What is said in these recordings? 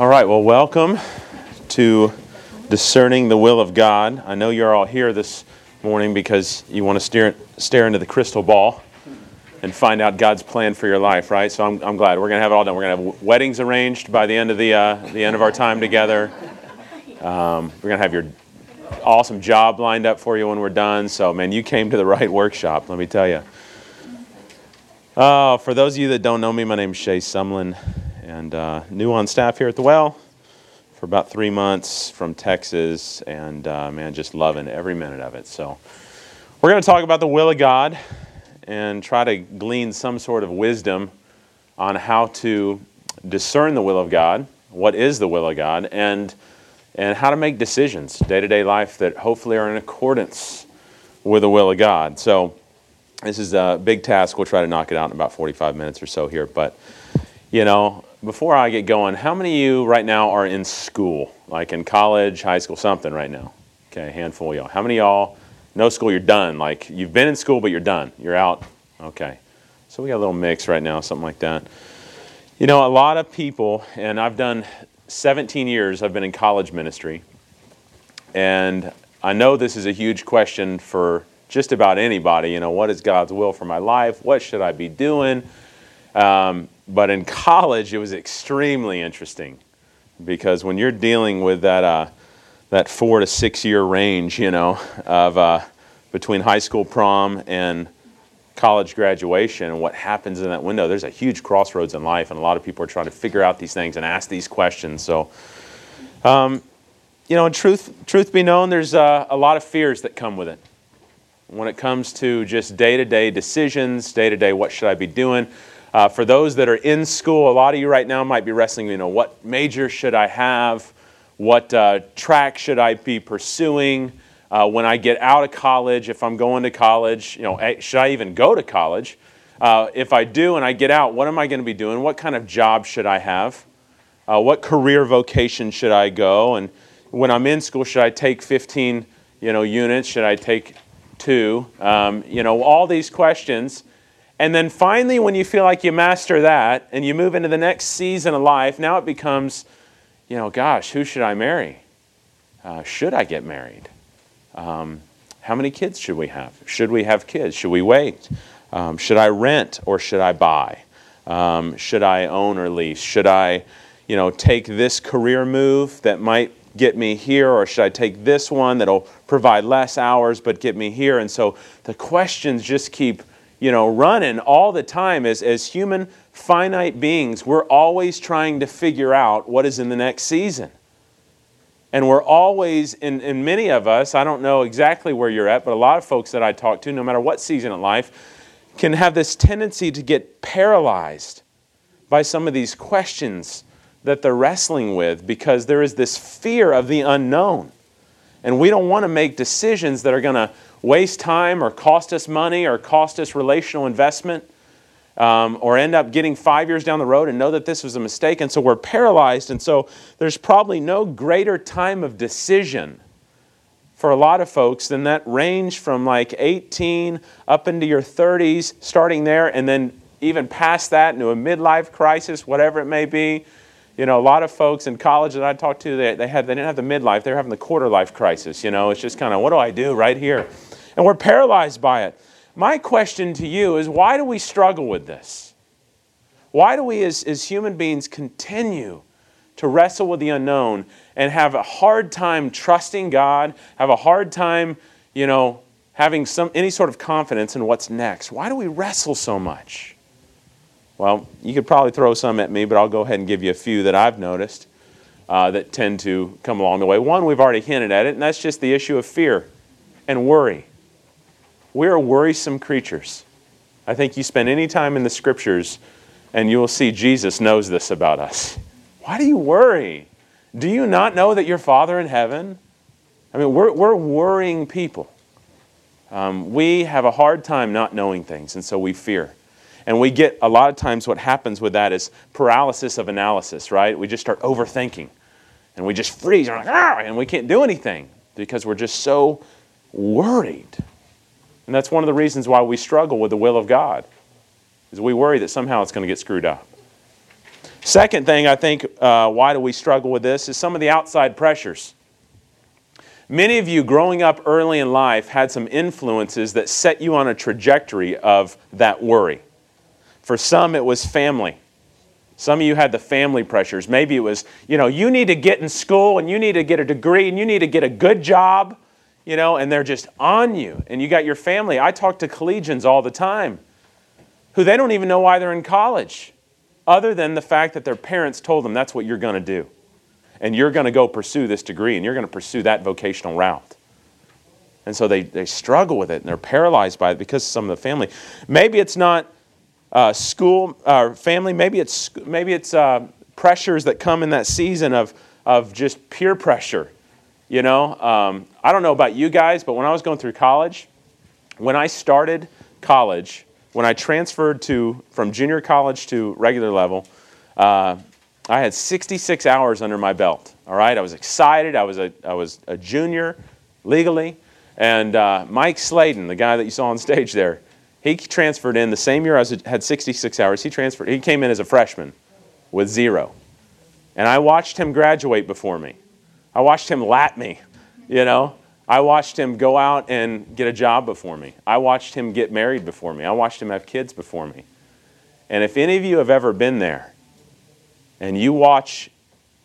All right, well, welcome to Discerning the Will of God. I know you're all here this morning because you want to stare, stare into the crystal ball and find out God's plan for your life, right? So I'm, I'm glad. We're going to have it all done. We're going to have weddings arranged by the end of, the, uh, the end of our time together. Um, we're going to have your awesome job lined up for you when we're done. So, man, you came to the right workshop, let me tell you. Uh, for those of you that don't know me, my name is Shea Sumlin, and uh, new on staff here at the Well for about three months from Texas, and uh, man, just loving every minute of it. So, we're going to talk about the will of God and try to glean some sort of wisdom on how to discern the will of God, what is the will of God, and and how to make decisions day to day life that hopefully are in accordance with the will of God. So, this is a big task. We'll try to knock it out in about 45 minutes or so here. But, you know, before I get going, how many of you right now are in school, like in college, high school, something right now? Okay, handful of y'all. How many y'all, no school, you're done? Like you've been in school, but you're done. You're out. Okay. So we got a little mix right now, something like that. You know, a lot of people, and I've done 17 years, I've been in college ministry. And I know this is a huge question for just about anybody. You know, what is God's will for my life? What should I be doing? Um, but in college, it was extremely interesting because when you're dealing with that uh, that four to six year range, you know, of uh, between high school prom and college graduation and what happens in that window, there's a huge crossroads in life, and a lot of people are trying to figure out these things and ask these questions. So, um, you know, in truth truth be known, there's uh, a lot of fears that come with it when it comes to just day to day decisions, day to day, what should I be doing? Uh, for those that are in school, a lot of you right now might be wrestling, you know, what major should I have? What uh, track should I be pursuing? Uh, when I get out of college, if I'm going to college, you know, should I even go to college? Uh, if I do and I get out, what am I going to be doing? What kind of job should I have? Uh, what career vocation should I go? And when I'm in school, should I take 15, you know, units? Should I take two? Um, you know, all these questions. And then finally, when you feel like you master that and you move into the next season of life, now it becomes, you know, gosh, who should I marry? Uh, should I get married? Um, how many kids should we have? Should we have kids? Should we wait? Um, should I rent or should I buy? Um, should I own or lease? Should I, you know, take this career move that might get me here, or should I take this one that'll provide less hours but get me here? And so the questions just keep, you know, running all the time. As, as human finite beings, we're always trying to figure out what is in the next season. And we're always, in, in many of us, I don't know exactly where you're at, but a lot of folks that I talk to, no matter what season of life, can have this tendency to get paralyzed by some of these questions that they're wrestling with because there is this fear of the unknown. And we don't want to make decisions that are going to waste time or cost us money or cost us relational investment um, or end up getting five years down the road and know that this was a mistake. And so we're paralyzed. And so there's probably no greater time of decision for a lot of folks than that range from like 18 up into your 30s, starting there, and then even past that into a midlife crisis, whatever it may be you know, a lot of folks in college that I talked to, they, they, had, they didn't have the midlife, they were having the quarter life crisis. You know, it's just kind of, what do I do right here? And we're paralyzed by it. My question to you is why do we struggle with this? Why do we, as, as human beings, continue to wrestle with the unknown and have a hard time trusting God, have a hard time, you know, having some, any sort of confidence in what's next? Why do we wrestle so much? Well, you could probably throw some at me, but I'll go ahead and give you a few that I've noticed uh, that tend to come along the way. One, we've already hinted at it, and that's just the issue of fear and worry. We're worrisome creatures. I think you spend any time in the scriptures and you will see Jesus knows this about us. Why do you worry? Do you not know that your Father in heaven? I mean, we're, we're worrying people. Um, we have a hard time not knowing things, and so we fear. And we get a lot of times what happens with that is paralysis of analysis, right? We just start overthinking and we just freeze like, ah, and we can't do anything because we're just so worried. And that's one of the reasons why we struggle with the will of God. Is we worry that somehow it's going to get screwed up. Second thing, I think, uh, why do we struggle with this is some of the outside pressures. Many of you growing up early in life had some influences that set you on a trajectory of that worry. For some, it was family. Some of you had the family pressures. Maybe it was, you know, you need to get in school and you need to get a degree and you need to get a good job, you know, and they're just on you. And you got your family. I talk to collegians all the time who they don't even know why they're in college, other than the fact that their parents told them that's what you're going to do. And you're going to go pursue this degree and you're going to pursue that vocational route. And so they, they struggle with it and they're paralyzed by it because of some of the family. Maybe it's not uh, school or uh, family. Maybe it's maybe it's uh, pressures that come in that season of of just peer pressure. You know, um, I don't know about you guys, but when I was going through college, when I started college, when I transferred to from junior college to regular level, uh, I had 66 hours under my belt. All right, I was excited. I was a I was a junior legally, and uh, Mike Sladen, the guy that you saw on stage there he transferred in the same year I was, had 66 hours. He transferred. He came in as a freshman with zero, and I watched him graduate before me. I watched him lap me, you know. I watched him go out and get a job before me. I watched him get married before me. I watched him have kids before me. And if any of you have ever been there, and you watch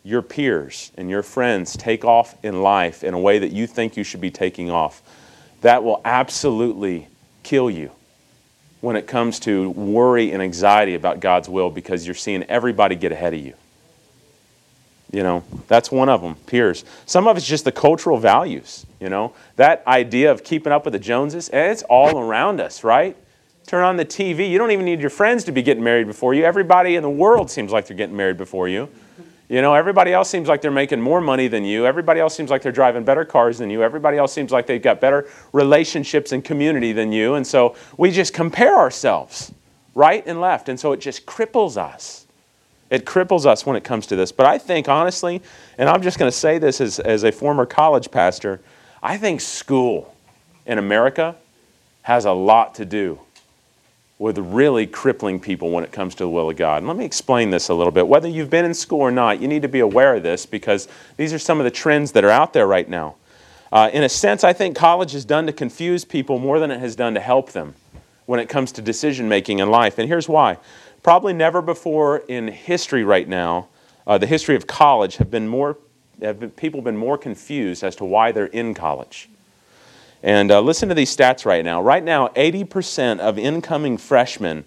your peers and your friends take off in life in a way that you think you should be taking off, that will absolutely kill you when it comes to worry and anxiety about God's will because you're seeing everybody get ahead of you. You know, that's one of them, peers. Some of it's just the cultural values, you know. That idea of keeping up with the Joneses, it's all around us, right? Turn on the TV. You don't even need your friends to be getting married before you. Everybody in the world seems like they're getting married before you. You know, everybody else seems like they're making more money than you. Everybody else seems like they're driving better cars than you. Everybody else seems like they've got better relationships and community than you. And so we just compare ourselves right and left. And so it just cripples us. It cripples us when it comes to this. But I think, honestly, and I'm just going to say this as, as a former college pastor, I think school in America has a lot to do with really crippling people when it comes to the will of God. And let me explain this a little bit. Whether you've been in school or not, you need to be aware of this because these are some of the trends that are out there right now. Uh, in a sense, I think college has done to confuse people more than it has done to help them when it comes to decision making in life. And here's why. Probably never before in history right now, uh, the history of college, have been more have been, people been more confused as to why they're in college. And uh, listen to these stats right now. Right now, 80% of incoming freshmen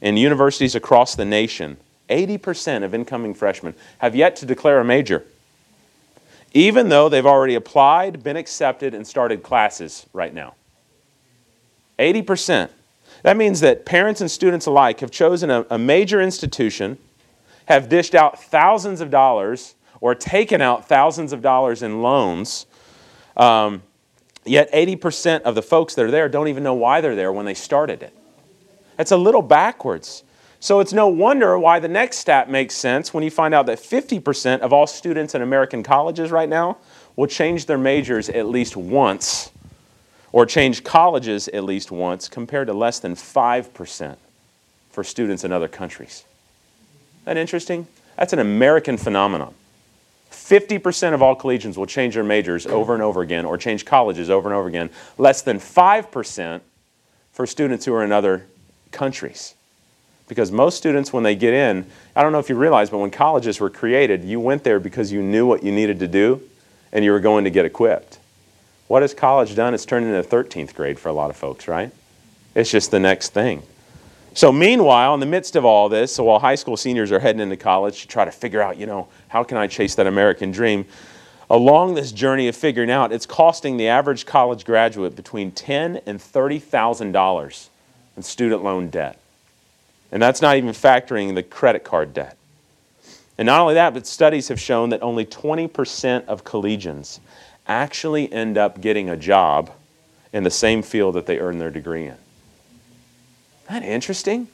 in universities across the nation, 80% of incoming freshmen have yet to declare a major, even though they've already applied, been accepted, and started classes right now. 80%. That means that parents and students alike have chosen a, a major institution, have dished out thousands of dollars, or taken out thousands of dollars in loans. Um, Yet 80% of the folks that are there don't even know why they're there when they started it. That's a little backwards. So it's no wonder why the next stat makes sense when you find out that 50% of all students in American colleges right now will change their majors at least once or change colleges at least once compared to less than 5% for students in other countries. That interesting? That's an American phenomenon. 50% of all collegians will change their majors over and over again or change colleges over and over again. Less than 5% for students who are in other countries. Because most students, when they get in, I don't know if you realize, but when colleges were created, you went there because you knew what you needed to do and you were going to get equipped. What has college done? It's turned into 13th grade for a lot of folks, right? It's just the next thing. So, meanwhile, in the midst of all this, so while high school seniors are heading into college to try to figure out, you know, how can I chase that American dream? Along this journey of figuring out, it's costing the average college graduate between ten and thirty thousand dollars in student loan debt, and that's not even factoring the credit card debt. And not only that, but studies have shown that only 20% of collegians actually end up getting a job in the same field that they earned their degree in. Isn't that interesting?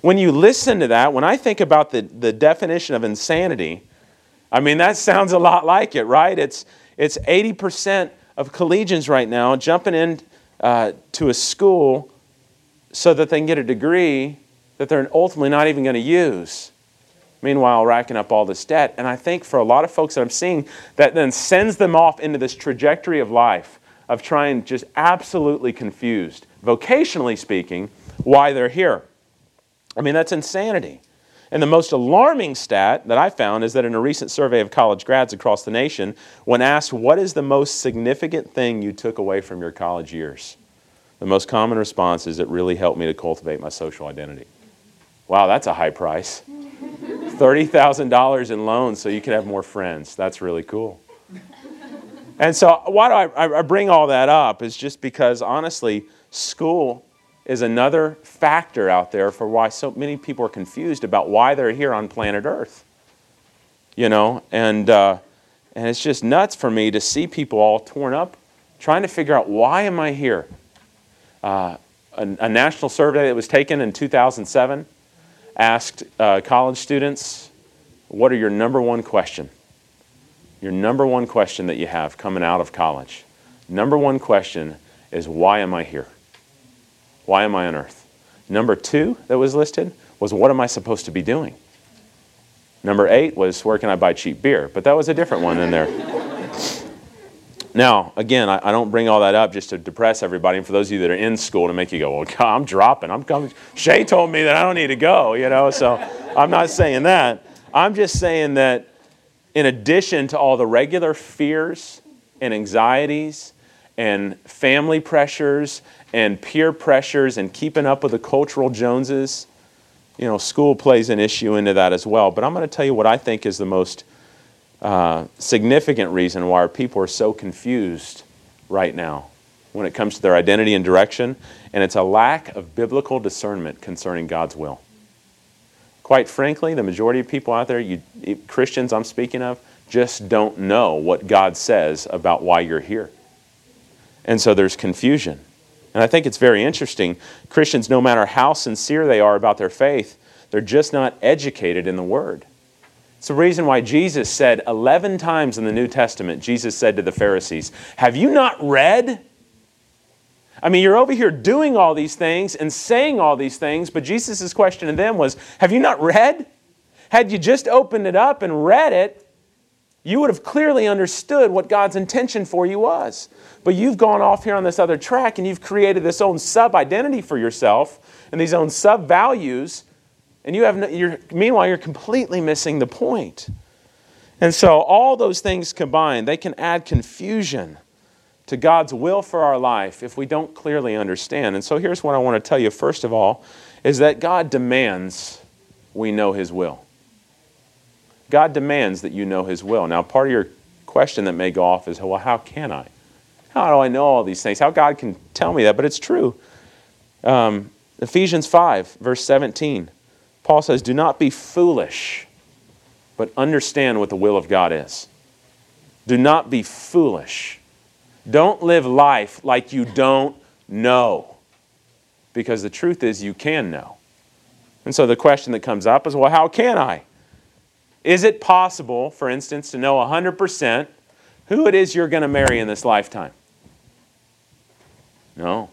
When you listen to that, when I think about the, the definition of insanity, I mean, that sounds a lot like it, right? It's, it's 80% of collegians right now jumping in uh, to a school so that they can get a degree that they're ultimately not even going to use. Meanwhile racking up all this debt. And I think for a lot of folks that I'm seeing, that then sends them off into this trajectory of life of trying just absolutely confused, vocationally speaking, why they're here. I mean, that's insanity. And the most alarming stat that I found is that in a recent survey of college grads across the nation, when asked what is the most significant thing you took away from your college years, the most common response is it really helped me to cultivate my social identity. Wow, that's a high price. $30,000 in loans so you can have more friends. That's really cool. And so, why do I, I bring all that up? Is just because, honestly, school is another factor out there for why so many people are confused about why they're here on planet Earth. You know, and, uh, and it's just nuts for me to see people all torn up trying to figure out why am I here? Uh, a, a, national survey that was taken in 2007 asked uh, college students, what are your number one question? Your number one question that you have coming out of college. Number one question is, why am I here? Why am I on earth? Number two that was listed was, what am I supposed to be doing? Number eight was, where can I buy cheap beer? But that was a different one in there. Now, again, I, I, don't bring all that up just to depress everybody. And for those of you that are in school, to make you go, well, God, I'm dropping. I'm coming. Shea told me that I don't need to go, you know, so I'm not saying that. I'm just saying that in addition to all the regular fears and anxieties and family pressures and peer pressures and keeping up with the cultural Joneses, you know, school plays an issue into that as well. But I'm going to tell you what I think is the most uh, significant reason why our people are so confused right now when it comes to their identity and direction, and it's a lack of biblical discernment concerning God's will. Quite frankly, the majority of people out there, you, Christians I'm speaking of, just don't know what God says about why you're here. And so there's confusion. And I think it's very interesting. Christians, no matter how sincere they are about their faith, they're just not educated in the Word. It's the reason why Jesus said 11 times in the New Testament, Jesus said to the Pharisees, Have you not read? I mean, you're over here doing all these things and saying all these things, but Jesus' question to them was, Have you not read? Had you just opened it up and read it, you would have clearly understood what God's intention for you was. But you've gone off here on this other track and you've created this own sub identity for yourself and these own sub values and you have no, you're, meanwhile, you're completely missing the point. And so, all those things combined, they can add confusion to God's will for our life if we don't clearly understand. And so, here's what I want to tell you first of all is that God demands we know His will. God demands that you know His will. Now, part of your question that may go off is, well, how can I? How do I know all these things? How God can tell me that? But it's true. Um, Ephesians 5, verse 17. Paul says, Do not be foolish, but understand what the will of God is. Do not be foolish. Don't live life like you don't know, because the truth is you can know. And so the question that comes up is well, how can I? Is it possible, for instance, to know 100% who it is you're going to marry in this lifetime? No.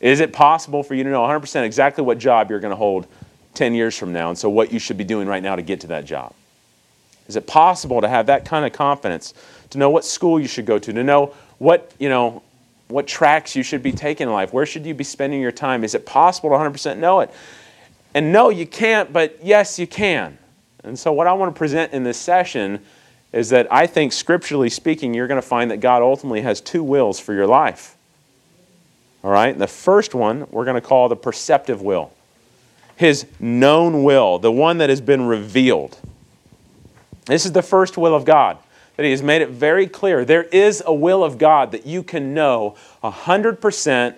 Is it possible for you to know 100% exactly what job you're going to hold 10 years from now, and so what you should be doing right now to get to that job. Is it possible to have that kind of confidence, to know what school you should go to, to know what, you know, what tracks you should be taking in life? Where should you be spending your time? Is it possible to 100% know it? And no, you can't, but yes, you can. And so, what I want to present in this session is that I think, scripturally speaking, you're going to find that God ultimately has two wills for your life. All right? And the first one we're going to call the perceptive will his known will, the one that has been revealed. This is the first will of God, that he has made it very clear. There is a will of God that you can know 100%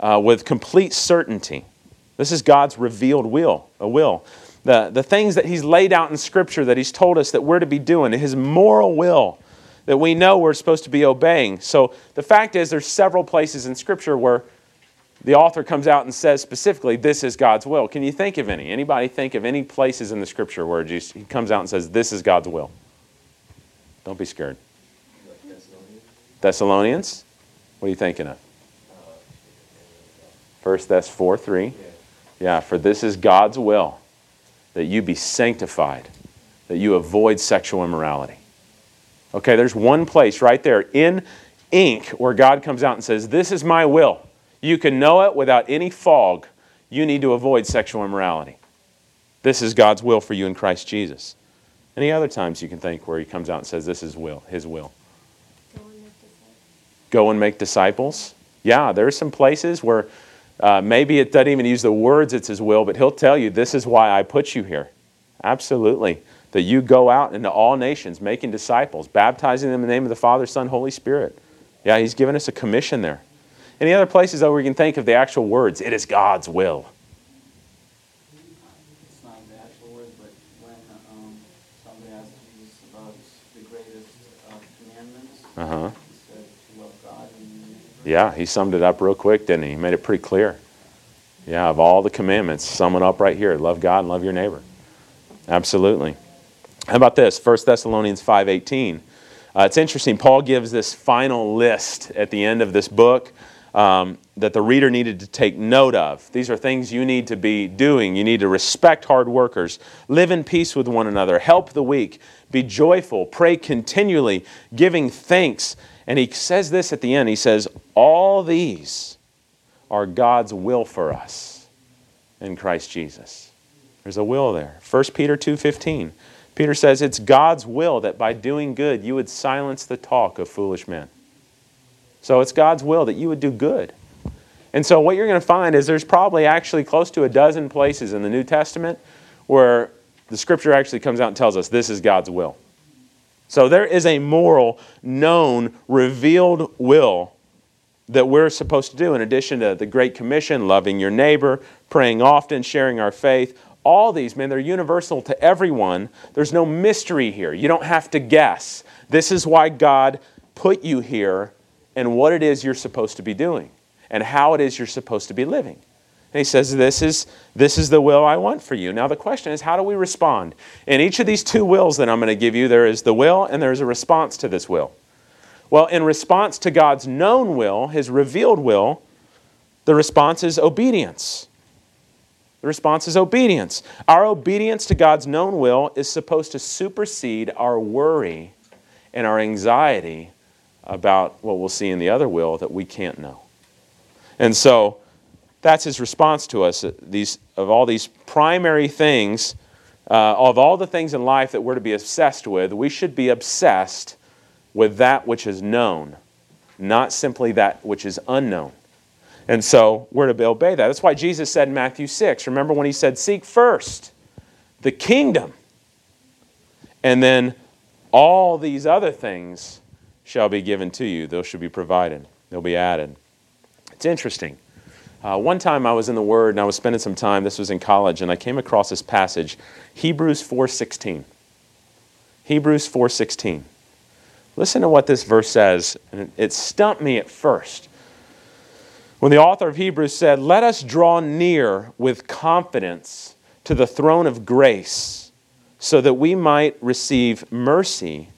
uh, with complete certainty. This is God's revealed will, a will. The, the things that he's laid out in Scripture that he's told us that we're to be doing, his moral will that we know we're supposed to be obeying. So the fact is, there's several places in Scripture where the author comes out and says specifically, this is God's will. Can you think of any? Anybody think of any places in the scripture where Jesus, he comes out and says, this is God's will? Don't be scared. Thessalonians. Thessalonians? What are you thinking of? First Thess 4 3. Yeah, for this is God's will, that you be sanctified, that you avoid sexual immorality. Okay, there's one place right there in ink where God comes out and says, This is my will. You can know it without any fog. You need to avoid sexual immorality. This is God's will for you in Christ Jesus. Any other times you can think where he comes out and says, This is will, his will. Go and make disciples. Yeah, there are some places where uh, maybe it doesn't even use the words, it's his will, but he'll tell you, This is why I put you here. Absolutely that you go out into all nations, making disciples, baptizing them in the name of the Father, Son, Holy Spirit. Yeah, He's given us a commission there. Any other places though we can think of the actual words? It is God's will. It's not the actual words, but when um, somebody asked Jesus about the greatest uh, commandments, uh-huh. he said to love God and Yeah, he summed it up real quick, didn't he? He made it pretty clear. Yeah, of all the commandments, sum it up right here. Love God and love your neighbor. Absolutely. How about this? 1 Thessalonians 5.18. Uh, it's interesting. Paul gives this final list at the end of this book um, that the reader needed to take note of. These are things you need to be doing. You need to respect hard workers, live in peace with one another, help the weak, be joyful, pray continually, giving thanks. And he says this at the end. He says, All these are God's will for us in Christ Jesus. There's a will there. 1 Peter 2.15. Peter says it's God's will that by doing good you would silence the talk of foolish men. So it's God's will that you would do good. And so what you're going to find is there's probably actually close to a dozen places in the New Testament where the scripture actually comes out and tells us this is God's will. So there is a moral, known, revealed will that we're supposed to do in addition to the Great Commission, loving your neighbor, praying often, sharing our faith all these, man, they're universal to everyone. There's no mystery here. You don't have to guess. This is why God put you here and what it is you're supposed to be doing and how it is you're supposed to be living. And he says, this is, this is the will I want for you. Now, the question is, how do we respond? In each of these two wills that I'm going to give you, there is the will and there's a response to this will. Well, in response to God's known will, his revealed will, the response is obedience. The response is obedience. Our obedience to God's known will is supposed to supersede our worry and our anxiety about what we'll see in the other will that we can't know. And so that's his response to us these, of all these primary things, uh, of all the things in life that we're to be obsessed with, we should be obsessed with that which is known, not simply that which is unknown. And so we're to obey that. That's why Jesus said in Matthew 6, remember when he said, Seek first the kingdom, and then all these other things shall be given to you. Those should be provided, they'll be added. It's interesting. Uh, one time I was in the Word and I was spending some time. This was in college, and I came across this passage, Hebrews 4:16. Hebrews 4:16. Listen to what this verse says, and it stumped me at first. When the author of Hebrews said, Let us draw near with confidence to the throne of grace so that we might receive mercy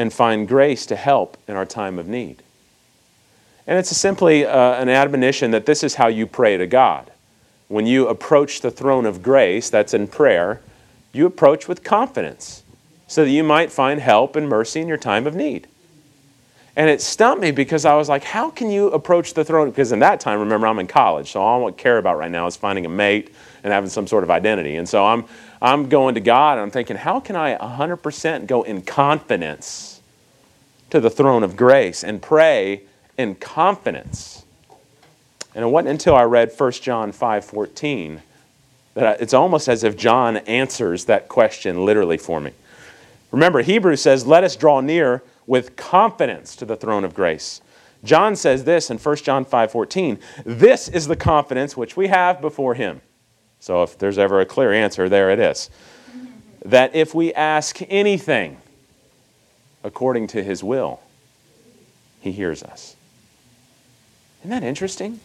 and find grace to help in our time of need. And it's simply uh, an admonition that this is how you pray to God. When you approach the throne of grace, that's in prayer, you approach with confidence so that you might find help and mercy in your time of need. And it stumped me because I was like, how can you approach the throne? Because in that time, remember, I'm in college, so all I care about right now is finding a mate and having some sort of identity. And so I'm, I'm going to God and I'm thinking, how can I 100% go in confidence to the throne of grace and pray in confidence? And it wasn't until I read 1 John 5.14 that it's almost as if John answers that question literally for me. Remember, Hebrews says, let us draw near with confidence to the throne of grace. John says this in 1 John 5:14, "This is the confidence which we have before him." So if there's ever a clear answer, there it is. That if we ask anything according to his will, he hears us. Isn't that interesting?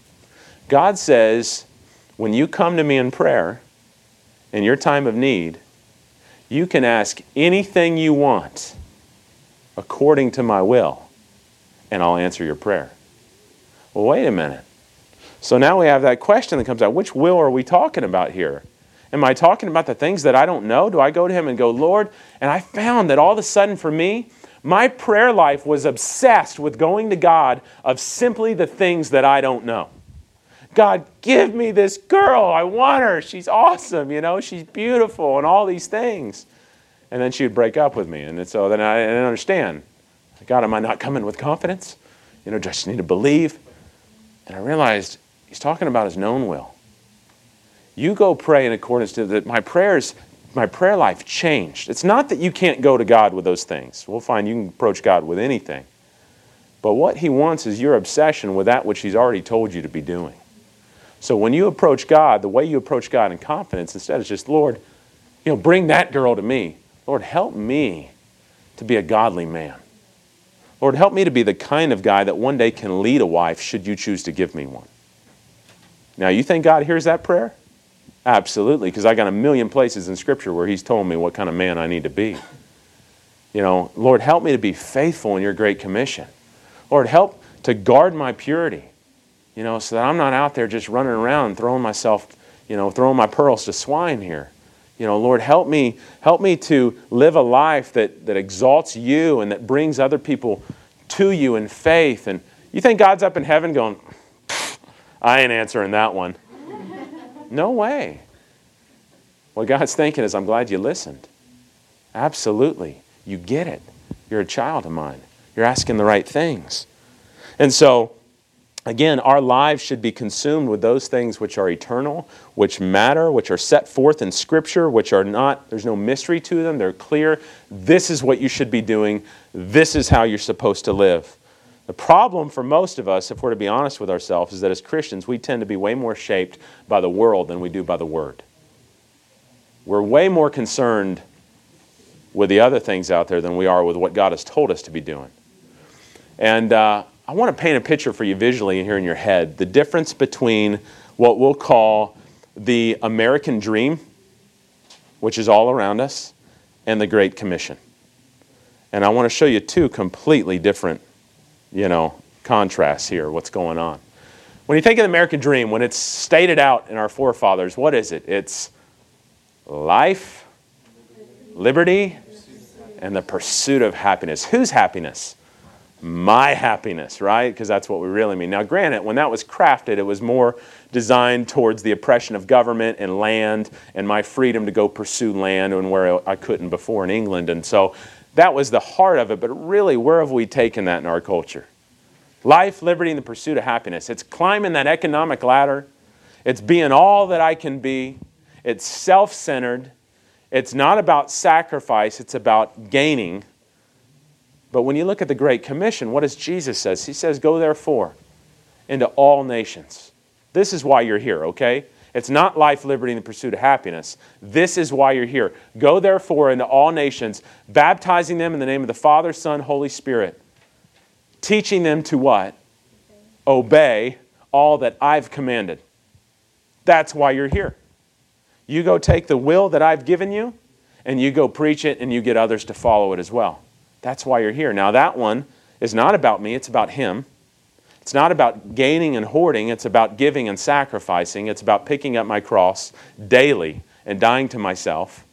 God says, when you come to me in prayer, in your time of need, you can ask anything you want according to my will, and I'll answer your prayer. Well, wait a minute. So now we have that question that comes out which will are we talking about here? Am I talking about the things that I don't know? Do I go to Him and go, Lord? And I found that all of a sudden for me, my prayer life was obsessed with going to God of simply the things that I don't know. God, give me this girl. I want her. She's awesome. You know, she's beautiful and all these things. And then she would break up with me. And so then I didn't understand. God, am I not coming with confidence? You know, just need to believe. And I realized he's talking about his known will. You go pray in accordance to that. My prayers, my prayer life changed. It's not that you can't go to God with those things. We'll find you can approach God with anything. But what he wants is your obsession with that which he's already told you to be doing. So when you approach God, the way you approach God in confidence, instead is just, Lord, you know, bring that girl to me. Lord, help me to be a godly man. Lord, help me to be the kind of guy that one day can lead a wife should you choose to give me one. Now, you think God hears that prayer? Absolutely, because I got a million places in Scripture where He's told me what kind of man I need to be. You know, Lord, help me to be faithful in your great commission. Lord, help to guard my purity, you know, so that I'm not out there just running around throwing myself, you know, throwing my pearls to swine here. You know, Lord, help me, help me to live a life that, that exalts you and that brings other people to you in faith. And you think God's up in heaven going, I ain't answering that one. no way. What God's thinking is, I'm glad you listened. Absolutely. You get it. You're a child of mine. You're asking the right things. And so, Again, our lives should be consumed with those things which are eternal, which matter, which are set forth in Scripture, which are not, there's no mystery to them, they're clear. This is what you should be doing, this is how you're supposed to live. The problem for most of us, if we're to be honest with ourselves, is that as Christians, we tend to be way more shaped by the world than we do by the Word. We're way more concerned with the other things out there than we are with what God has told us to be doing. And uh, I want to paint a picture for you visually here in your head the difference between what we'll call the American dream, which is all around us, and the Great Commission. And I want to show you two completely different, you know, contrasts here, what's going on. When you think of the American dream, when it's stated out in our forefathers, what is it? It's life, liberty, and the pursuit of happiness. Whose happiness? my happiness, right? Because that's what we really mean. Now, granted, when that was crafted, it was more designed towards the oppression of government and land and my freedom to go pursue land and where I couldn't before in England. And so that was the heart of it. But really, where have we taken that in our culture? Life, liberty, and the pursuit of happiness. It's climbing that economic ladder. It's being all that I can be. It's self centered. It's not about sacrifice, it's about gaining but when you look at the Great Commission, what does Jesus says? He says, Go therefore into all nations. This is why you're here, okay? It's not life, liberty, and the pursuit of happiness. This is why you're here. Go therefore into all nations, baptizing them in the name of the Father, Son, Holy Spirit, teaching them to what? Obey all that I've commanded. That's why you're here. You go take the will that I've given you, and you go preach it, and you get others to follow it as well. That's why you're here. Now, that one is not about me, it's about Him. It's not about gaining and hoarding, it's about giving and sacrificing. It's about picking up my cross daily and dying to myself.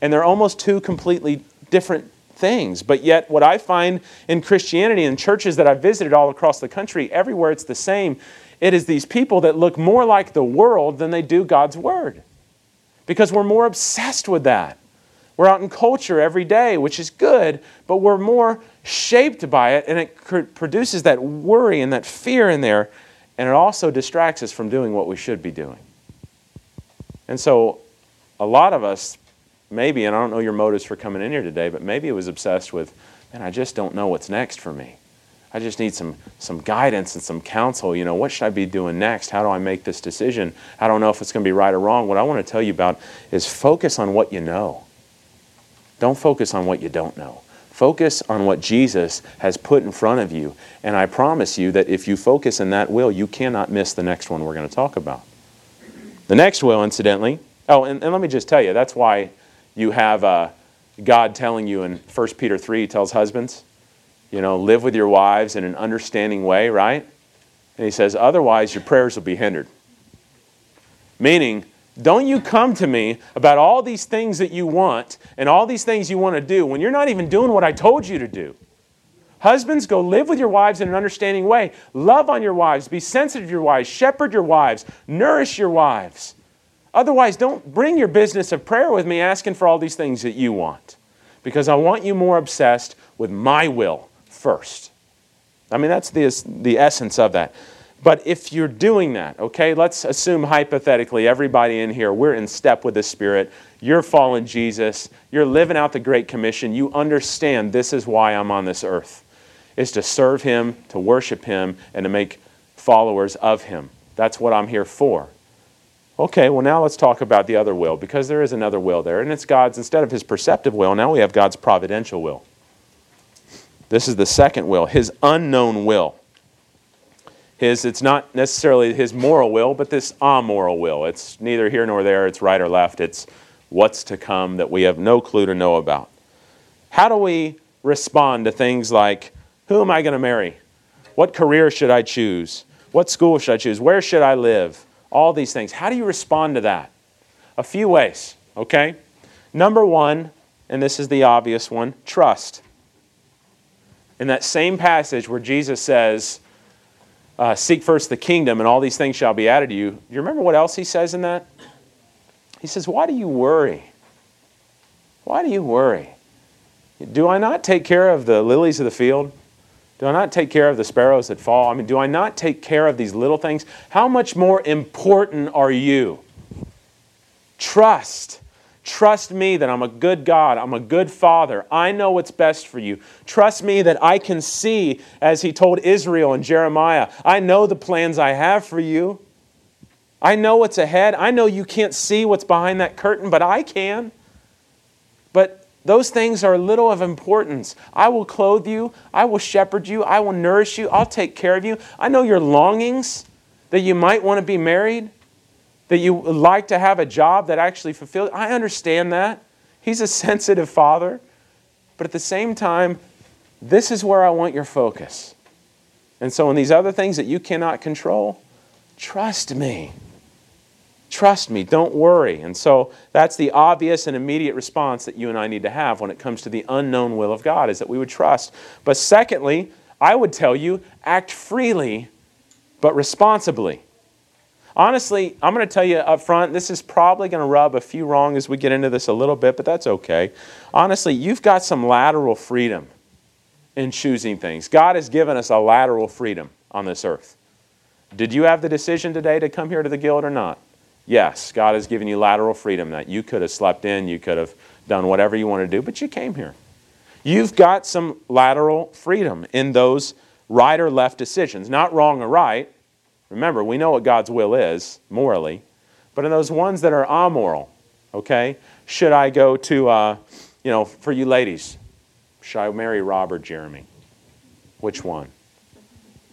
And they're almost two completely different things. But yet, what I find in Christianity and churches that I've visited all across the country, everywhere it's the same. It is these people that look more like the world than they do God's Word. Because we're more obsessed with that. We're out in culture every day, which is good, but we're more shaped by it, and it produces that worry and that fear in there, and it also distracts us from doing what we should be doing. And so, a lot of us, maybe, and I don't know your motives for coming in here today, but maybe it was obsessed with, man, I just don't know what's next for me. I just need some, some guidance and some counsel. You know, what should I be doing next? How do I make this decision? I don't know if it's going to be right or wrong. What I want to tell you about is focus on what you know. Don't focus on what you don't know. Focus on what Jesus has put in front of you. And I promise you that if you focus in that will, you cannot miss the next one we're going to talk about. The next will, incidentally, oh, and, and let me just tell you, that's why you have uh, God telling you in 1 Peter 3, he tells husbands, you know, live with your wives in an understanding way, right? And he says, otherwise your prayers will be hindered. Meaning, Don't you come to me about all these things that you want and all these things you want to do when you're not even doing what I told you to do. Husbands, go live with your wives in an understanding way. Love on your wives. Be sensitive to your wives. Shepherd your wives. Nourish your wives. Otherwise, don't bring your business of prayer with me asking for all these things that you want. Because I want you more obsessed with my will first. I mean, that's the, the essence of that. But if you're doing that, okay, let's assume hypothetically everybody in here, we're in step with the Spirit. You're following Jesus. You're living out the Great Commission. You understand this is why I'm on this earth is to serve Him, to worship Him, and to make followers of Him. That's what I'm here for. Okay, well, now let's talk about the other will, because there is another will there, and it's God's, instead of His perceptive will, now we have God's providential will. This is the second will, His unknown will. His, it's not necessarily His moral will, but this amoral will. It's neither here nor there, it's right or left, it's what's to come that we have no clue to know about. How do we respond to things like who am I going to marry? What career should I choose? What school should I choose? Where should I live? All these things. How do you respond to that? A few ways, okay? Number one, and this is the obvious one trust. In that same passage where Jesus says, uh, Seek first the kingdom, and all these things shall be added to you. Do you remember what else he says in that? He says, Why do you worry? Why do you worry? Do I not take care of the lilies of the field? Do I not take care of the sparrows that fall? I mean, do I not take care of these little things? How much more important are you? Trust. Trust me that I'm a good God. I'm a good father. I know what's best for you. Trust me that I can see, as he told Israel and Jeremiah, I know the plans I have for you. I know what's ahead. I know you can't see what's behind that curtain, but I can. But those things are little of importance. I will clothe you. I will shepherd you. I will nourish you. I'll take care of you. I know your longings that you might want to be married, that you like to have a job that actually fulfills. I understand that. He's a sensitive father. But at the same time, this is where I want your focus. And so, in these other things that you cannot control, trust me. Trust me, don't worry. And so that's the obvious and immediate response that you and I need to have when it comes to the unknown will of God, is that we would trust. But secondly, I would tell you, act freely, but responsibly. Honestly, I'm going to tell you up front, this is probably going to rub a few wrong as we get into this a little bit, but that's okay. Honestly, you've got some lateral freedom in choosing things. God has given us a lateral freedom on this earth. Did you have the decision today to come here to the guild or not? Yes, God has given you lateral freedom that you could have slept in, you could have done whatever you want to do, but you came here. You've got some lateral freedom in those right or left decisions, not wrong or right. Remember, we know what God's will is morally, but in those ones that are amoral, okay? Should I go to, uh, you know, for you ladies, should I marry Rob or Jeremy? Which one?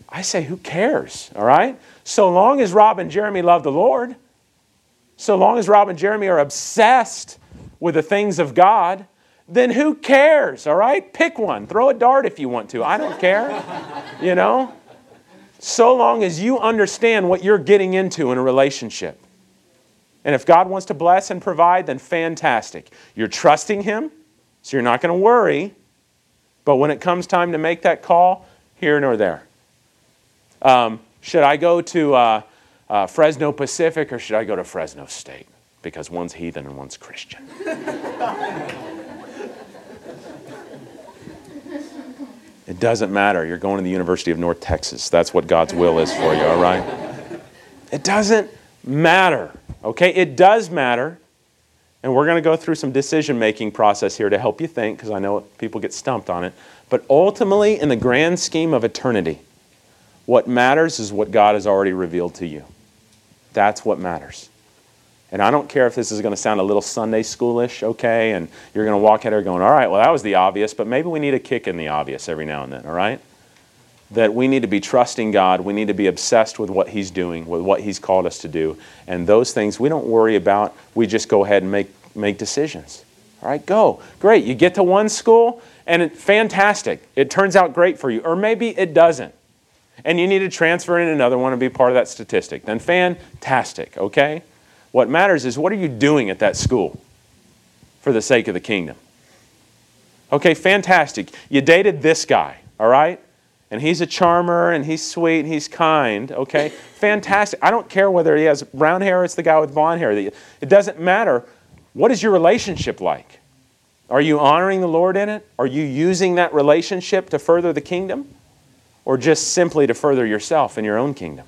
I say, who cares, all right? So long as Rob and Jeremy love the Lord, so long as Rob and Jeremy are obsessed with the things of God, then who cares, all right? Pick one. Throw a dart if you want to. I don't care. you know? So long as you understand what you're getting into in a relationship. And if God wants to bless and provide, then fantastic. You're trusting Him, so you're not going to worry. But when it comes time to make that call, here nor there. Um, should I go to. Uh, uh, Fresno Pacific or should I go to Fresno State? Because one's heathen and one's Christian. it doesn't matter. You're going to the University of North Texas. That's what God's will is for you, all right? It doesn't matter, okay? It does matter. And we're going to go through some decision making process here to help you think, because I know people get stumped on it. But ultimately, in the grand scheme of eternity, what matters is what God has already revealed to you. That's what matters. And I don't care if this is going to sound a little Sunday schoolish, okay, and you're going to walk out here going, all right, well, that was the obvious, but maybe we need a kick in the obvious every now and then, all right? That we need to be trusting God. We need to be obsessed with what He's doing, with what He's called us to do. And those things we don't worry about. We just go ahead and make, make decisions. All right, go. Great. You get to one school, and it, fantastic. It turns out great for you. Or maybe it doesn't and you need to transfer in another one and be part of that statistic, then fantastic, okay? What matters is what are you doing at that school for the sake of the kingdom? Okay, fantastic. You dated this guy, all right? And he's a charmer and he's sweet and he's kind, okay? Fantastic. I don't care whether he has brown hair or it's the guy with blonde hair. It doesn't matter. What is your relationship like? Are you honoring the Lord in it? Are you using that relationship to further the kingdom? Or just simply to further yourself and your own kingdom?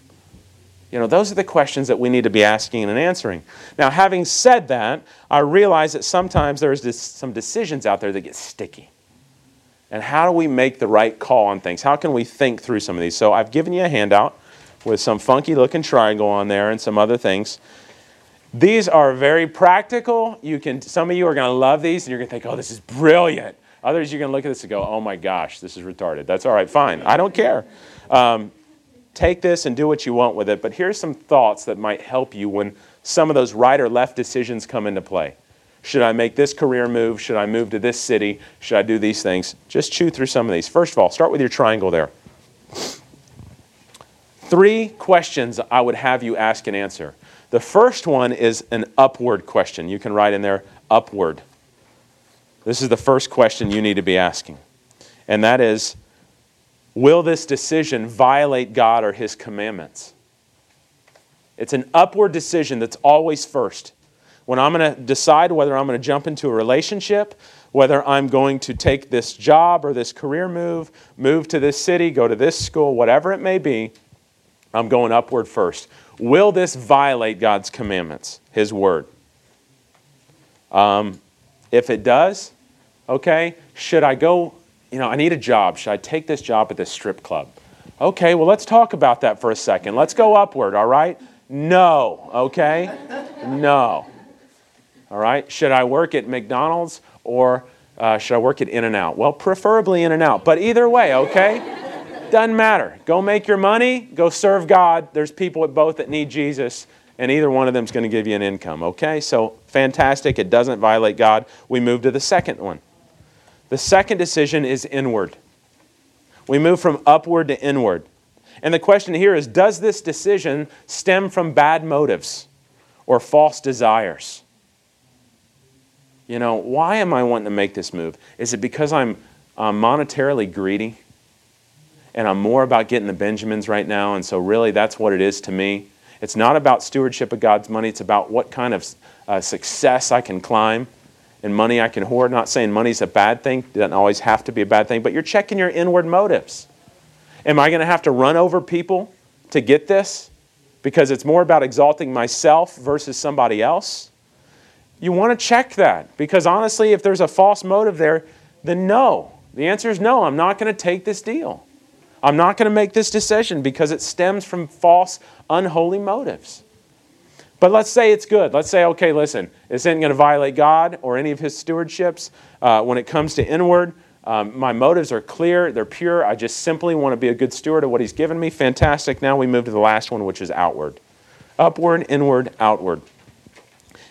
You know, those are the questions that we need to be asking and answering. Now, having said that, I realize that sometimes there's some decisions out there that get sticky. And how do we make the right call on things? How can we think through some of these? So, I've given you a handout with some funky looking triangle on there and some other things. These are very practical. You can some of you are going to love these and you're going to think, "Oh, this is brilliant." Others you're going to look at this and go, "Oh my gosh, this is retarded." That's all right, fine. I don't care. Um, take this and do what you want with it. But here's some thoughts that might help you when some of those right or left decisions come into play. Should I make this career move? Should I move to this city? Should I do these things? Just chew through some of these. First of all, start with your triangle there. Three questions I would have you ask and answer. The first one is an upward question. You can write in there upward. This is the first question you need to be asking. And that is Will this decision violate God or His commandments? It's an upward decision that's always first. When I'm going to decide whether I'm going to jump into a relationship, whether I'm going to take this job or this career move, move to this city, go to this school, whatever it may be, I'm going upward first. Will this violate God's commandments, His word? Um, if it does, okay, should I go you know, I need a job. Should I take this job at this strip club? Okay, well, let's talk about that for a second. Let's go upward, all right? No, okay? No. All right? Should I work at McDonald's or uh, should I work at In N Out? Well, preferably In N Out, but either way, okay? Doesn't matter. Go make your money, go serve God. There's people at both that need Jesus, and either one of them is going to give you an income, okay? So fantastic. It doesn't violate God. We move to the second one. The second decision is inward. We move from upward to inward. And the question here is Does this decision stem from bad motives or false desires? You know, why am I wanting to make this move? Is it because I'm monetarily greedy and I'm more about getting the Benjamins right now? And so, really, that's what it is to me. It's not about stewardship of God's money, it's about what kind of uh, success I can climb and money I can hoard. Not saying money's a bad thing, it doesn't always have to be a bad thing, but you're checking your inward motives. Am I going to have to run over people to get this? Because it's more about exalting myself versus somebody else? You want to check that because honestly, if there's a false motive there, then no. The answer is no, I'm not going to take this deal. I'm not going to make this decision because it stems from false, unholy motives. But let's say it's good. Let's say, okay, listen, this isn't going to violate God or any of his stewardships. Uh, when it comes to inward, um, my motives are clear, they're pure. I just simply want to be a good steward of what he's given me. Fantastic. Now we move to the last one, which is outward. Upward, inward, outward.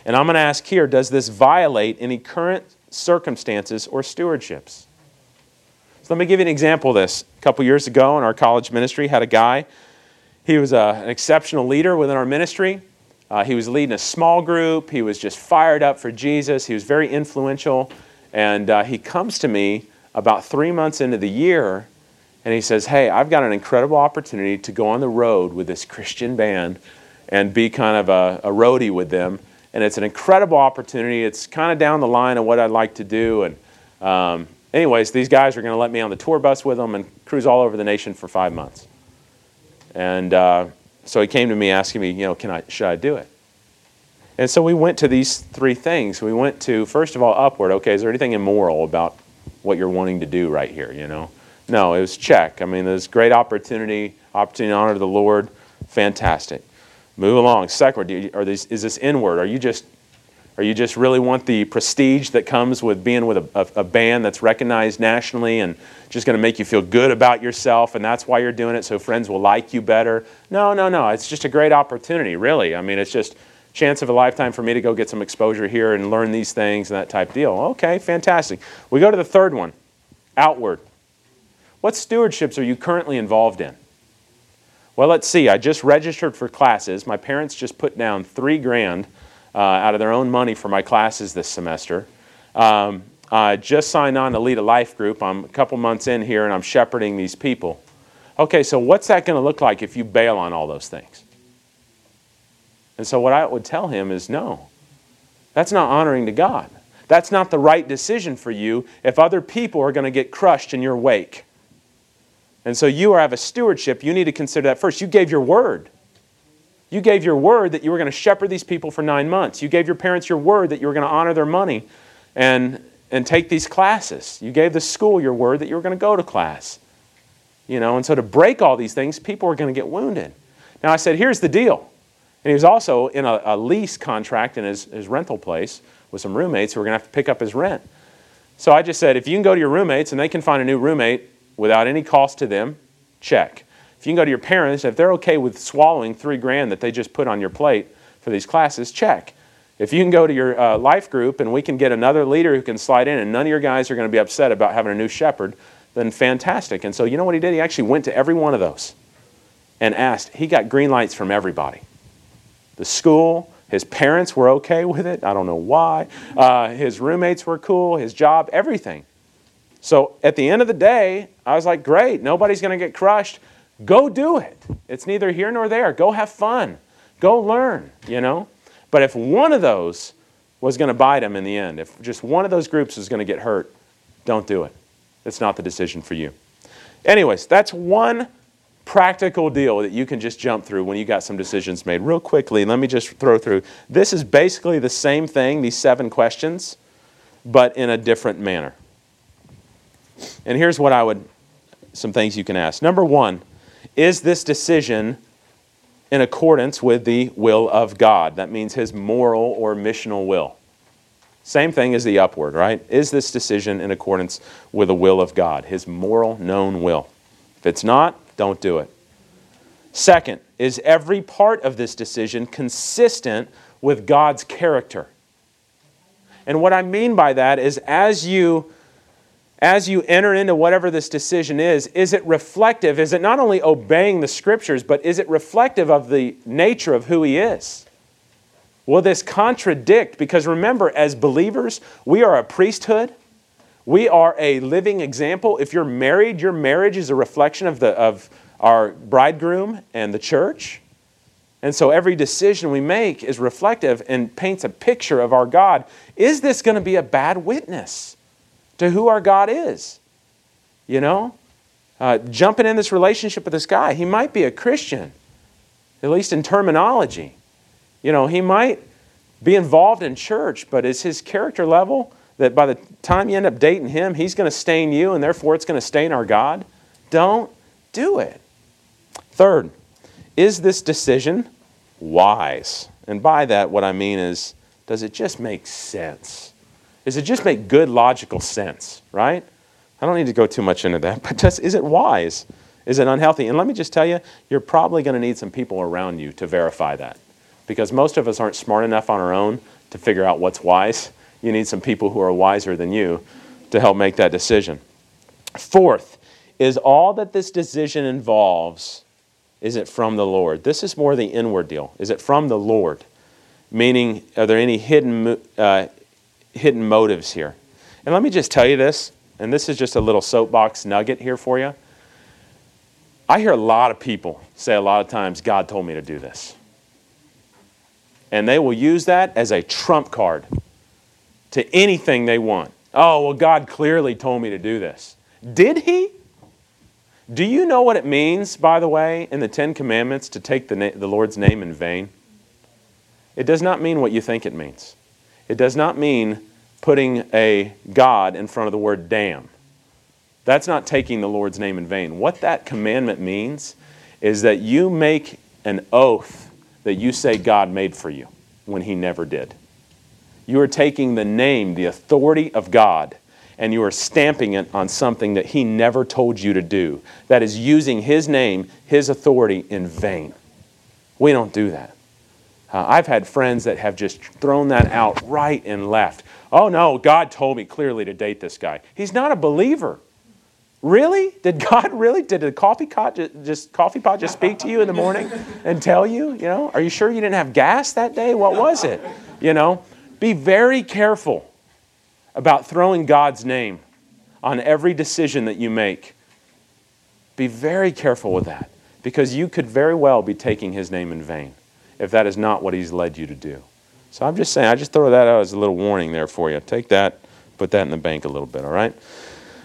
And I'm going to ask here does this violate any current circumstances or stewardships? So let me give you an example of this. A couple years ago in our college ministry, had a guy. He was a, uh, an exceptional leader within our ministry. Uh, he was leading a small group. He was just fired up for Jesus. He was very influential. And uh, he comes to me about three months into the year and he says, Hey, I've got an incredible opportunity to go on the road with this Christian band and be kind of a, a roadie with them. And it's an incredible opportunity. It's kind of down the line of what I'd like to do. And, um, anyways, these guys are going to let me on the tour bus with them and cruise all over the nation for five months. And uh, so he came to me asking me, you know, can I, should I do it? And so we went to these three things. We went to, first of all, upward. Okay, is there anything immoral about what you're wanting to do right here, you know? No, it was check. I mean, there's great opportunity, opportunity to honor the Lord. Fantastic. Move along. Second, are these, is this inward? Are you just or you just really want the prestige that comes with being with a, a, a band that's recognized nationally and just going to make you feel good about yourself, and that's why you're doing it so friends will like you better. No, no, no. It's just a great opportunity, really. I mean, it's just chance of a lifetime for me to go get some exposure here and learn these things and that type deal. Okay, fantastic. We go to the third one outward. What stewardships are you currently involved in? Well, let's see. I just registered for classes. My parents just put down three grand uh, out of their own money for my classes this semester. Um, I just signed on to lead a life group. I'm a couple months in here and I'm shepherding these people. Okay, so what's that going to look like if you bail on all those things? And so, what I would tell him is no, that's not honoring to God. That's not the right decision for you if other people are going to get crushed in your wake. And so, you have a stewardship. You need to consider that first. You gave your word. You gave your word that you were going to shepherd these people for nine months. You gave your parents your word that you were going to honor their money and, and take these classes. You gave the school your word that you were going to go to class. You know, and so to break all these things, people are going to get wounded. Now, I said, here's the deal. And he was also in a, a lease contract in his, his rental place with some roommates who were going to have to pick up his rent. So I just said, if you can go to your roommates and they can find a new roommate without any cost to them, check. You can go to your parents, if they're okay with swallowing three grand that they just put on your plate for these classes, check. If you can go to your uh, life group and we can get another leader who can slide in and none of your guys are going to be upset about having a new shepherd, then fantastic. And so you know what he did? He actually went to every one of those and asked. He got green lights from everybody. The school, his parents were okay with it. I don't know why. Uh, his roommates were cool, his job, everything. So at the end of the day, I was like, great, nobody's going to get crushed. Go do it. It's neither here nor there. Go have fun. Go learn, you know? But if one of those was going to bite him in the end, if just one of those groups was going to get hurt, don't do it. It's not the decision for you. Anyways, that's one practical deal that you can just jump through when you got some decisions made. Real quickly, let me just throw through. This is basically the same thing, these seven questions, but in a different manner. And here's what I would, some things you can ask. Number one, is this decision in accordance with the will of God? That means his moral or missional will. Same thing as the upward, right? Is this decision in accordance with the will of God, his moral, known will? If it's not, don't do it. Second, is every part of this decision consistent with God's character? And what I mean by that is as you as you enter into whatever this decision is, is it reflective? Is it not only obeying the scriptures, but is it reflective of the nature of who He is? Will this contradict? Because remember, as believers, we are a priesthood. We are a living example. If you're married, your marriage is a reflection of, the, of our bridegroom and the church. And so every decision we make is reflective and paints a picture of our God. Is this going to be a bad witness? To who our God is. You know? Uh, jumping in this relationship with this guy, he might be a Christian, at least in terminology. You know, he might be involved in church, but is his character level that by the time you end up dating him, he's going to stain you and therefore it's going to stain our God? Don't do it. Third, is this decision wise? And by that, what I mean is, does it just make sense? Does it just make good logical sense, right? I don't need to go too much into that, but just is it wise? Is it unhealthy? And let me just tell you, you're probably going to need some people around you to verify that. Because most of us aren't smart enough on our own to figure out what's wise. You need some people who are wiser than you to help make that decision. Fourth, is all that this decision involves, is it from the Lord? This is more the inward deal. Is it from the Lord? Meaning, are there any hidden uh, hidden motives here. And let me just tell you this, and this is just a little soapbox nugget here for you. I hear a lot of people say a lot of times, God told me to do this. And they will use that as a trump card to anything they want. Oh, well, God clearly told me to do this. Did He? Do you know what it means, by the way, in the Ten Commandments to take the, na- the Lord's name in vain? It does not mean what you think it means. It does not mean putting a God in front of the word damn. That's not taking the Lord's name in vain. What that commandment means is that you make an oath that you say God made for you when He never did. You are taking the name, the authority of God, and you are stamping it on something that He never told you to do. That is using His name, His authority in vain. We don't do that. Uh, I've had friends that have just thrown that out right and left. Oh no, God told me clearly to date this guy. He's not a believer. Really? Did God really? Did the coffee pot just coffee pot just speak to you in the morning and tell you? You know, are you sure you didn't have gas that day? What was it? You know, be very careful about throwing God's name on every decision that you make. Be very careful with that because you could very well be taking his name in vain if that is not what he's led you to do. So I'm just saying, I just throw that out as a little warning there for you. Take that, put that in the bank a little bit, all right?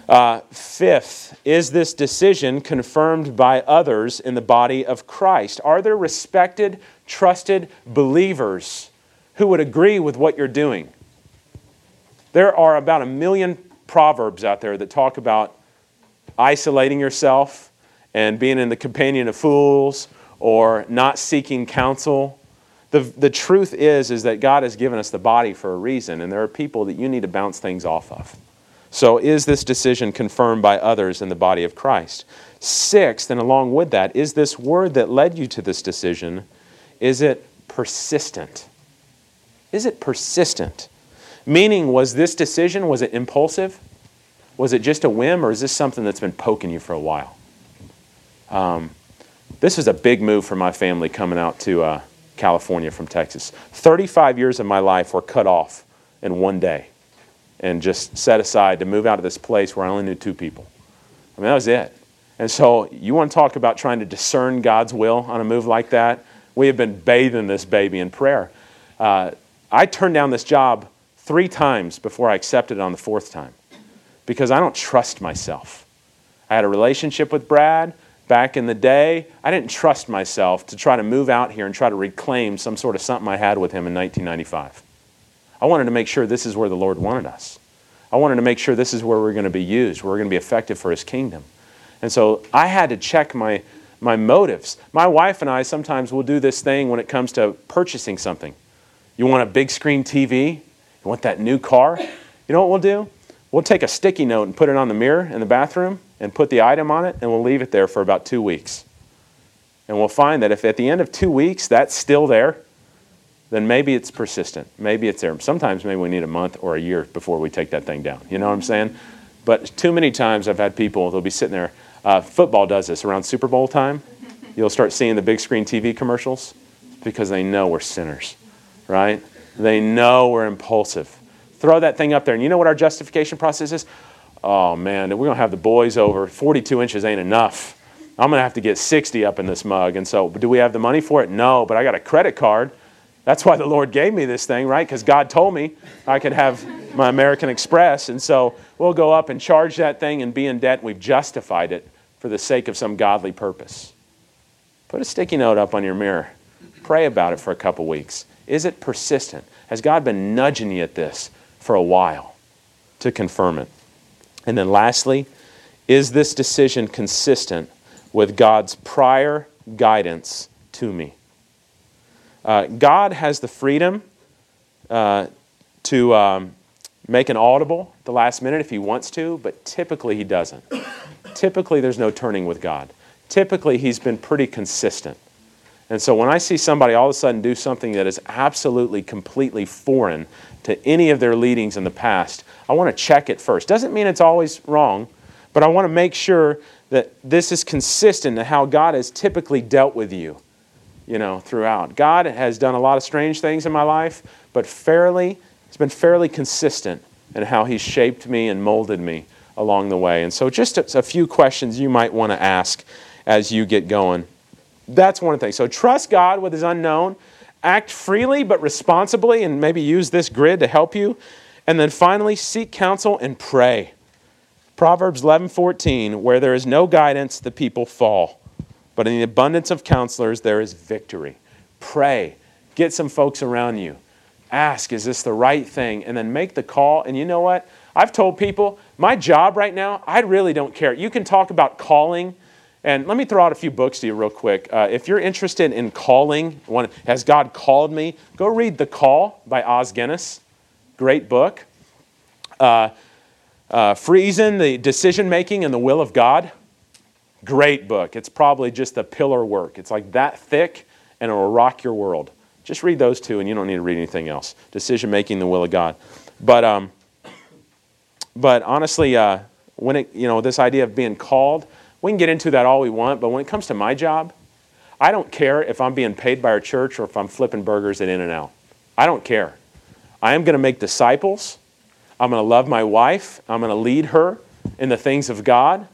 Uh, fifth, is this decision confirmed by others in the body of Christ? Are there respected, trusted believers who would agree with what you're doing? There are about a million proverbs out there that talk about isolating yourself and being in the companion of fools or not seeking counsel. The, the truth is, is that God has given us the body for a reason, and there are people that you need to bounce things off of. So, is this decision confirmed by others in the body of Christ? Sixth, and along with that, is this word that led you to this decision, is it persistent? Is it persistent? Meaning, was this decision, was it impulsive? Was it just a whim, or is this something that's been poking you for a while? Um, this is a big move for my family coming out to uh, California from Texas. 35 years of my life were cut off in one day and just set aside to move out of this place where I only knew two people. I mean, that was it. And so, you want to talk about trying to discern God's will on a move like that? We have been bathing this baby in prayer. Uh, I turned down this job three times before I accepted it on the fourth time because I don't trust myself. I had a relationship with Brad back in the day. I didn't trust myself to try to move out here and try to reclaim some sort of something I had with him in 1995. I wanted to make sure this is where the Lord wanted us. I wanted to make sure this is where we're going to be used, where we're going to be effective for His kingdom. And so I had to check my, my motives. My wife and I sometimes will do this thing when it comes to purchasing something. You want a big screen TV? You want that new car? You know what we'll do? We'll take a sticky note and put it on the mirror in the bathroom and put the item on it, and we'll leave it there for about two weeks. And we'll find that if at the end of two weeks that's still there, then maybe it's persistent. Maybe it's there. Sometimes maybe we need a month or a year before we take that thing down. You know what I'm saying? But too many times I've had people, they'll be sitting there. Uh, football does this around Super Bowl time. You'll start seeing the big screen TV commercials because they know we're sinners, right? They know we're impulsive. Throw that thing up there. And you know what our justification process is? Oh, man, we're going to have the boys over. 42 inches ain't enough. I'm going to have to get 60 up in this mug. And so, do we have the money for it? No, but I got a credit card. That's why the Lord gave me this thing, right? Because God told me I could have my American Express. And so we'll go up and charge that thing and be in debt. We've justified it for the sake of some godly purpose. Put a sticky note up on your mirror. Pray about it for a couple weeks. Is it persistent? Has God been nudging you at this for a while to confirm it? And then lastly, is this decision consistent with God's prior guidance to me? Uh, God has the freedom uh, to um, make an audible the last minute if He wants to, but typically He doesn't. typically, there's no turning with God. Typically, He's been pretty consistent. And so when I see somebody all of a sudden do something that is absolutely, completely foreign to any of their leadings in the past, I want to check it first. Doesn't mean it's always wrong, but I want to make sure that this is consistent to how God has typically dealt with you you know, throughout. God has done a lot of strange things in my life, but fairly, it's been fairly consistent in how He's shaped me and molded me along the way. And so, just a, a few questions you might want to ask as you get going. That's one thing. So, trust God with His unknown, act freely but responsibly, and maybe use this grid to help you. And then finally, seek counsel and pray. Proverbs 11:14, where there is no guidance, the people fall. But in the abundance of counselors, there is victory. Pray. Get some folks around you. Ask, is this the right thing? And then make the call. And you know what? I've told people, my job right now, I really don't care. You can talk about calling. And let me throw out a few books to you real quick. Uh, if you're interested in calling, one, has God called me? Go read The Call by Os Guinness. Great book. Uh, uh, Friesen, The Decision Making and the Will of God. Great book. It's probably just a pillar work. It's like that thick and it will rock your world. Just read those two and you don't need to read anything else. Decision making the will of God. But um, but honestly, uh, when it you know this idea of being called, we can get into that all we want. But when it comes to my job, I don't care if I'm being paid by our church or if I'm flipping burgers at In and Out. I don't care. I am going to make disciples. I'm going to love my wife. I'm going to lead her in the things of God.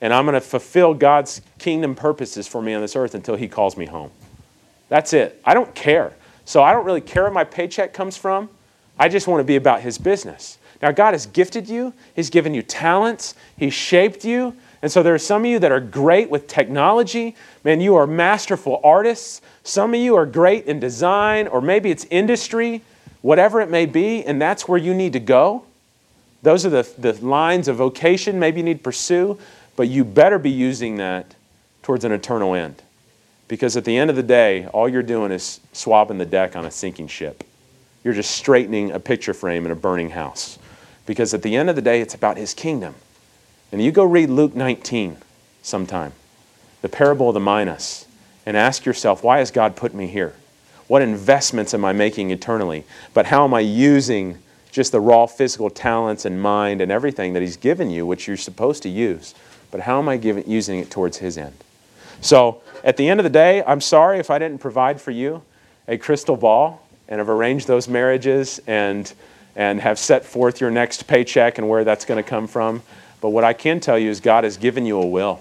And I'm going to fulfill God's kingdom purposes for me on this earth until He calls me home. That's it. I don't care. So I don't really care where my paycheck comes from. I just want to be about His business. Now, God has gifted you, He's given you talents, He's shaped you. And so there are some of you that are great with technology. Man, you are masterful artists. Some of you are great in design, or maybe it's industry, whatever it may be, and that's where you need to go. Those are the, the lines of vocation maybe you need to pursue, but you better be using that towards an eternal end. Because at the end of the day, all you're doing is swabbing the deck on a sinking ship. You're just straightening a picture frame in a burning house. Because at the end of the day, it's about His kingdom. And you go read Luke 19 sometime, the parable of the minas, and ask yourself, why has God put me here? What investments am I making eternally? But how am I using just the raw physical talents and mind and everything that He's given you, which you're supposed to use? But how am I giving, using it towards His end? So, at the end of the day, I'm sorry if I didn't provide for you a crystal ball and have arranged those marriages and, and have set forth your next paycheck and where that's going to come from. But what I can tell you is God has given you a will.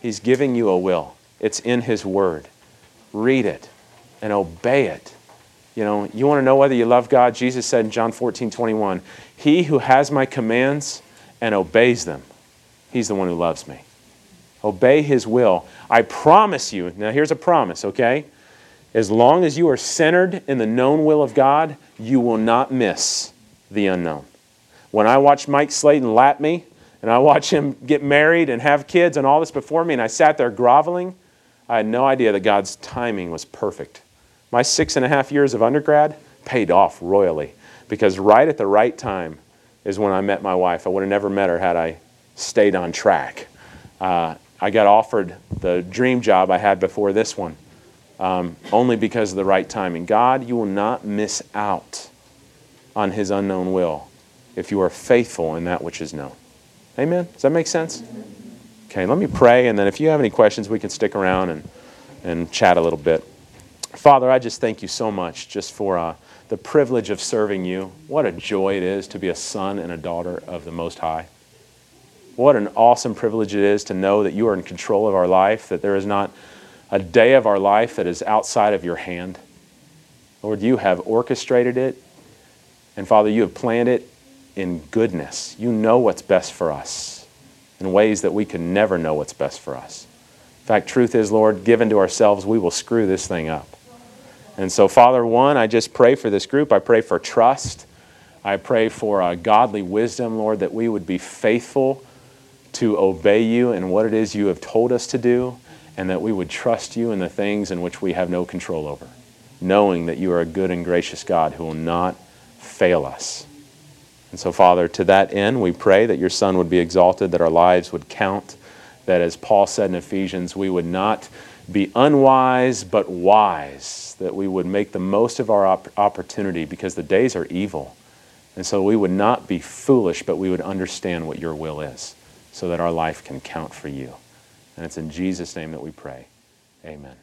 He's giving you a will. It's in His Word. Read it and obey it. You know, you want to know whether you love God? Jesus said in John 14, 21, He who has my commands and obeys them, he's the one who loves me. Obey His will. I promise you, now here's a promise, okay? As long as you are centered in the known will of God, you will not miss the unknown. When I watched Mike Slayton lap me, and I watched him get married and have kids and all this before me, and I sat there groveling. I had no idea that God's timing was perfect. My six and a half years of undergrad paid off royally because right at the right time is when I met my wife. I would have never met her had I stayed on track. Uh, I got offered the dream job I had before this one um, only because of the right timing. God, you will not miss out on His unknown will if you are faithful in that which is known. Amen? Does that make sense? Okay, let me pray, and then if you have any questions, we can stick around and, and chat a little bit. Father, I just thank you so much just for uh, the privilege of serving you. What a joy it is to be a son and a daughter of the Most High. What an awesome privilege it is to know that you are in control of our life, that there is not a day of our life that is outside of your hand. Lord, you have orchestrated it, and Father, you have planned it in goodness. You know what's best for us in ways that we can never know what's best for us. In fact, truth is, Lord, given to ourselves, we will screw this thing up. And so, Father, one, I just pray for this group. I pray for trust. I pray for uh, godly wisdom, Lord, that we would be faithful to obey you and what it is you have told us to do, and that we would trust you in the things in which we have no control over, knowing that you are a good and gracious God who will not fail us. And so, Father, to that end, we pray that your Son would be exalted, that our lives would count, that as Paul said in Ephesians, we would not be unwise but wise, that we would make the most of our op- opportunity because the days are evil. And so we would not be foolish, but we would understand what your will is so that our life can count for you. And it's in Jesus' name that we pray. Amen.